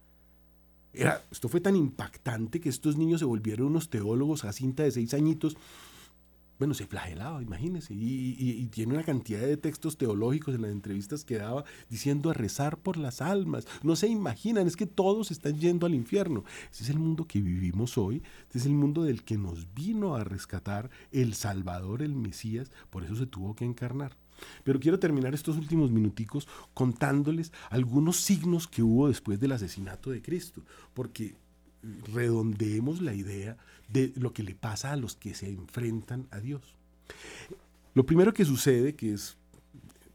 Speaker 1: Era, esto fue tan impactante que estos niños se volvieron unos teólogos a cinta de seis añitos bueno, se flagelaba, imagínense, y, tiene una cantidad de textos teológicos en las entrevistas que daba diciendo a rezar por las almas. No se imaginan, es que todos están yendo al infierno. Ese es el mundo que vivimos hoy, este es el mundo del que nos vino a rescatar el Salvador, el Mesías, por eso se tuvo que encarnar. Pero quiero terminar estos últimos minuticos contándoles algunos signos que hubo después del asesinato de Cristo, porque redondeemos la idea de lo que le pasa a los que se enfrentan a Dios. Lo primero que sucede, que es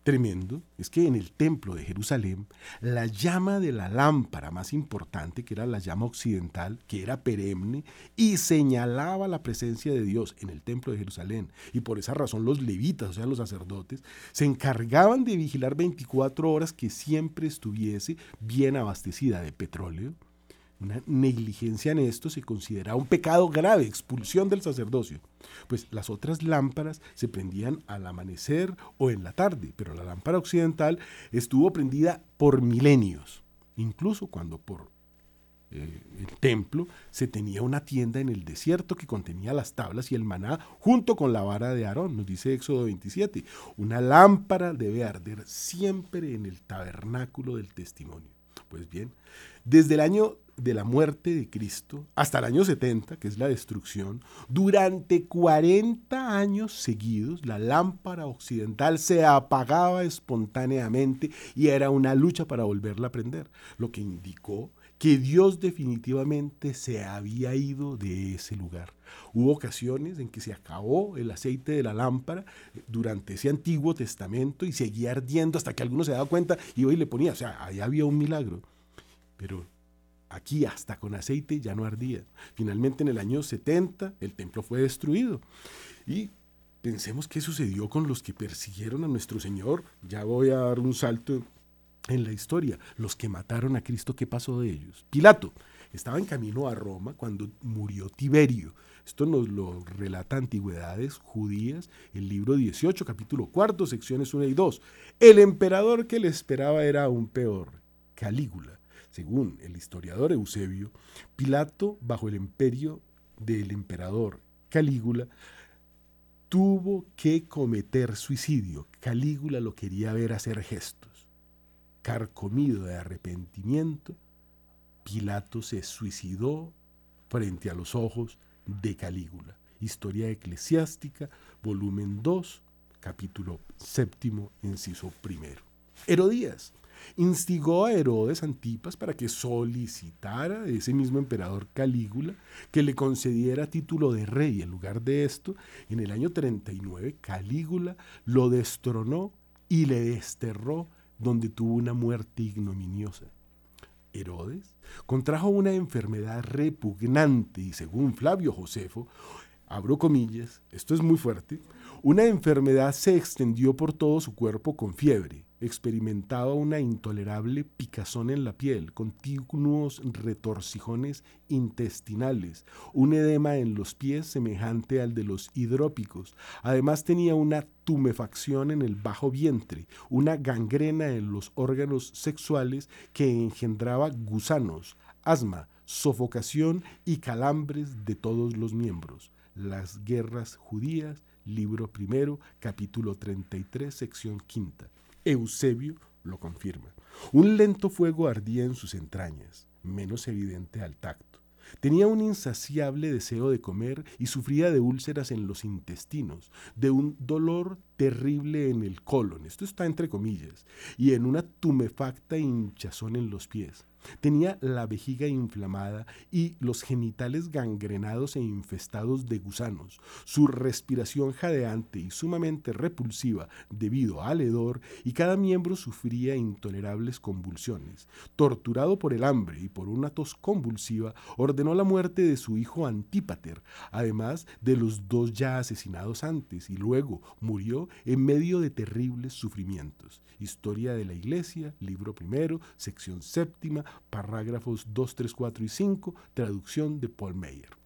Speaker 1: tremendo, es que en el templo de Jerusalén, la llama de la lámpara más importante, que era la llama occidental, que era perenne y señalaba la presencia de Dios en el templo de Jerusalén, y por esa razón los levitas, o sea, los sacerdotes, se encargaban de vigilar 24 horas que siempre estuviese bien abastecida de petróleo, una negligencia en esto se considera un pecado grave, expulsión del sacerdocio. Pues las otras lámparas se prendían al amanecer o en la tarde, pero la lámpara occidental estuvo prendida por milenios, incluso cuando por eh, el templo se tenía una tienda en el desierto que contenía las tablas y el maná junto con la vara de Aarón, nos dice Éxodo 27. Una lámpara debe arder siempre en el tabernáculo del testimonio. Pues bien, desde el año de la muerte de Cristo hasta el año 70, que es la destrucción, durante 40 años seguidos la lámpara occidental se apagaba espontáneamente y era una lucha para volverla a prender, lo que indicó que Dios definitivamente se había ido de ese lugar. Hubo ocasiones en que se acabó el aceite de la lámpara durante ese Antiguo Testamento y seguía ardiendo hasta que alguno se daba cuenta y hoy le ponía, o sea, ahí había un milagro. Pero aquí hasta con aceite ya no ardía. Finalmente en el año 70 el templo fue destruido. Y pensemos qué sucedió con los que persiguieron a nuestro Señor. Ya voy a dar un salto en la historia. Los que mataron a Cristo, ¿qué pasó de ellos? Pilato estaba en camino a Roma cuando murió Tiberio. Esto nos lo relata Antigüedades Judías, el libro 18, capítulo 4, secciones 1 y 2. El emperador que le esperaba era aún peor, Calígula según el historiador Eusebio, Pilato, bajo el imperio del emperador Calígula, tuvo que cometer suicidio. Calígula lo quería ver hacer gestos. Carcomido de arrepentimiento, Pilato se suicidó frente a los ojos de Calígula. Historia eclesiástica, volumen 2, capítulo séptimo, inciso primero. Herodías instigó a Herodes Antipas para que solicitara a ese mismo emperador Calígula que le concediera título de rey. En lugar de esto, en el año 39, Calígula lo destronó y le desterró donde tuvo una muerte ignominiosa. Herodes contrajo una enfermedad repugnante y según Flavio Josefo, abro comillas, esto es muy fuerte, una enfermedad se extendió por todo su cuerpo con fiebre, experimentaba una intolerable picazón en la piel, continuos retorcijones intestinales, un edema en los pies semejante al de los hidrópicos. Además tenía una tumefacción en el bajo vientre, una gangrena en los órganos sexuales que engendraba gusanos, asma, sofocación y calambres de todos los miembros. Las guerras judías, libro primero, capítulo 33, sección quinta. Eusebio lo confirma. Un lento fuego ardía en sus entrañas, menos evidente al tacto. Tenía un insaciable deseo de comer y sufría de úlceras en los intestinos, de un dolor terrible en el colon, esto está entre comillas, y en una tumefacta hinchazón en los pies. Tenía la vejiga inflamada y los genitales gangrenados e infestados de gusanos. Su respiración jadeante y sumamente repulsiva debido al hedor y cada miembro sufría intolerables convulsiones. Torturado por el hambre y por una tos convulsiva, ordenó la muerte de su hijo Antípater, además de los dos ya asesinados antes, y luego murió en medio de terribles sufrimientos. Historia de la Iglesia, libro primero, sección séptima, parágrafos 2, 3, 4 y 5, traducción de Paul Meyer.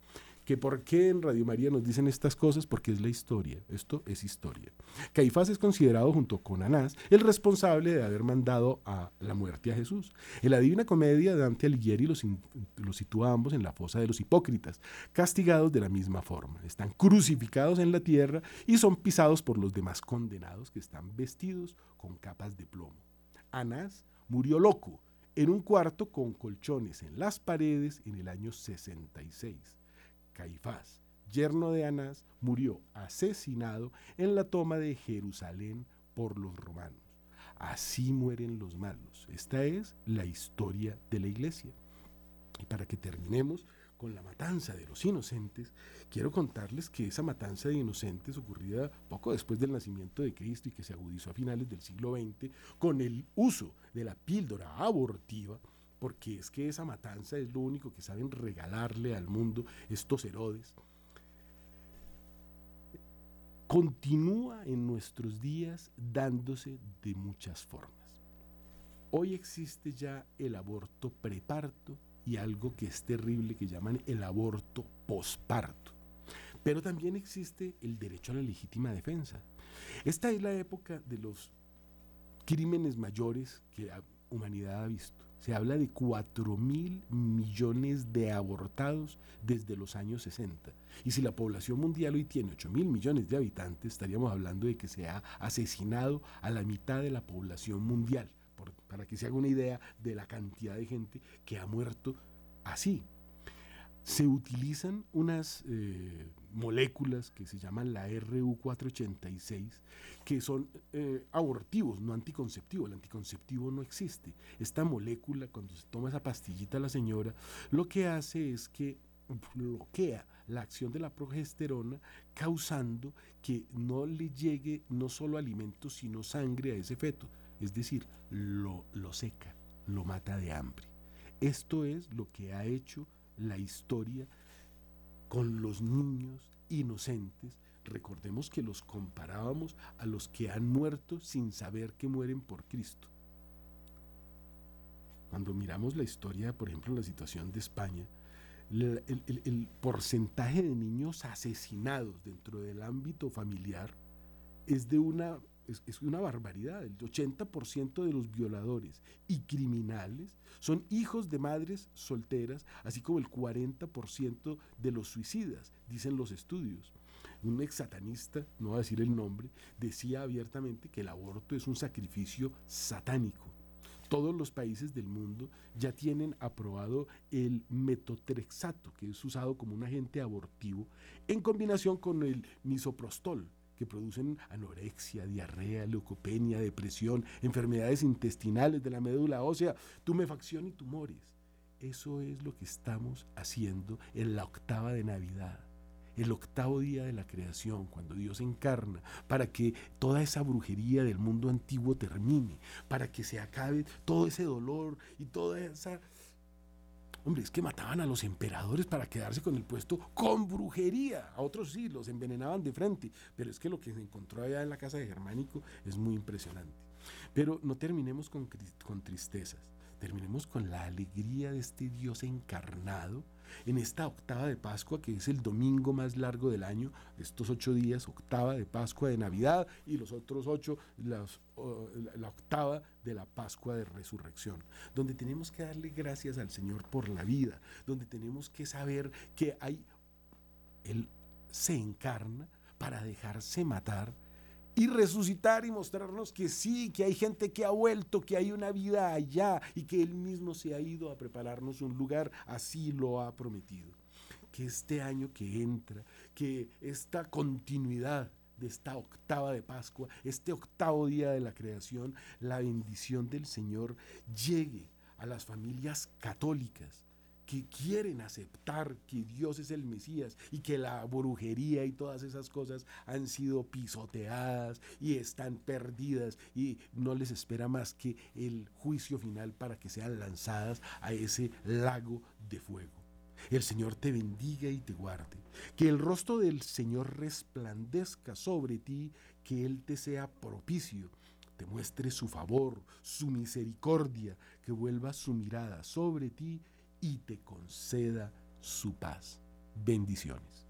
Speaker 1: ¿Que ¿Por qué en Radio María nos dicen estas cosas? Porque es la historia. Esto es historia. Caifás es considerado junto con Anás el responsable de haber mandado a la muerte a Jesús. En la Divina Comedia, Dante Alighieri los, los sitúa ambos en la fosa de los hipócritas, castigados de la misma forma. Están crucificados en la tierra y son pisados por los demás condenados que están vestidos con capas de plomo. Anás murió loco en un cuarto con colchones en las paredes en el año 66. Caifás, yerno de Anás, murió asesinado en la toma de Jerusalén por los romanos. Así mueren los malos. Esta es la historia de la iglesia. Y para que terminemos, con la matanza de los inocentes, quiero contarles que esa matanza de inocentes ocurrida poco después del nacimiento de Cristo y que se agudizó a finales del siglo XX con el uso de la píldora abortiva, porque es que esa matanza es lo único que saben regalarle al mundo estos Herodes, continúa en nuestros días dándose de muchas formas. Hoy existe ya el aborto preparto, y algo que es terrible que llaman el aborto posparto. Pero también existe el derecho a la legítima defensa. Esta es la época de los crímenes mayores que la humanidad ha visto. Se habla de 4 mil millones de abortados desde los años 60. Y si la población mundial hoy tiene 8 mil millones de habitantes, estaríamos hablando de que se ha asesinado a la mitad de la población mundial para que se haga una idea de la cantidad de gente que ha muerto así. Se utilizan unas eh, moléculas que se llaman la RU486, que son eh, abortivos, no anticonceptivos. El anticonceptivo no existe. Esta molécula, cuando se toma esa pastillita la señora, lo que hace es que bloquea la acción de la progesterona, causando que no le llegue no solo alimento, sino sangre a ese feto es decir, lo, lo seca, lo mata de hambre. Esto es lo que ha hecho la historia con los niños inocentes. Recordemos que los comparábamos a los que han muerto sin saber que mueren por Cristo. Cuando miramos la historia, por ejemplo, la situación de España, el, porcentaje de niños asesinados dentro del ámbito familiar es de una es, una barbaridad. El 80% de los violadores y criminales son hijos de madres solteras, así como el 40% de los suicidas, dicen los estudios. Un ex satanista, no voy a decir el nombre, decía abiertamente que el aborto es un sacrificio satánico. Todos los países del mundo ya tienen aprobado el metotrexato, que es usado como un agente abortivo, en combinación con el misoprostol, que producen anorexia, diarrea, leucopenia, depresión, enfermedades intestinales de la médula ósea, tumefacción y tumores. Eso es lo que estamos haciendo en la octava de Navidad el octavo día de la creación, cuando Dios encarna, para que toda esa brujería del mundo antiguo termine, para que se acabe todo ese dolor y toda esa Hombre, es que mataban a los emperadores para quedarse con el puesto con brujería. A otros sí, los envenenaban de frente. Pero es que lo que se encontró allá en la casa de Germánico es muy impresionante. Pero no terminemos con, con tristezas. Terminemos con la alegría de este Dios encarnado en esta octava de Pascua, que es el domingo más largo del año, estos ocho días, octava de Pascua de Navidad y los otros ocho, la octava de la Pascua de Resurrección, donde tenemos que darle gracias al Señor por la vida, donde tenemos que saber que hay, Él se encarna para dejarse matar y resucitar y mostrarnos que sí, que hay gente que ha vuelto, que hay una vida allá y que Él mismo se ha ido a prepararnos un lugar, así lo ha prometido. Que este año que entra, que esta continuidad de esta octava de Pascua, este octavo día de la creación, la bendición del Señor llegue a las familias católicas que quieren aceptar que Dios es el Mesías y que la brujería y todas esas cosas han sido pisoteadas y están perdidas y no les espera más que el juicio final para que sean lanzadas a ese lago de fuego. El Señor te bendiga y te guarde. Que el rostro del Señor resplandezca sobre ti, que Él te sea propicio, te muestre su favor, su misericordia, que vuelva su mirada sobre ti y te conceda su paz. Bendiciones.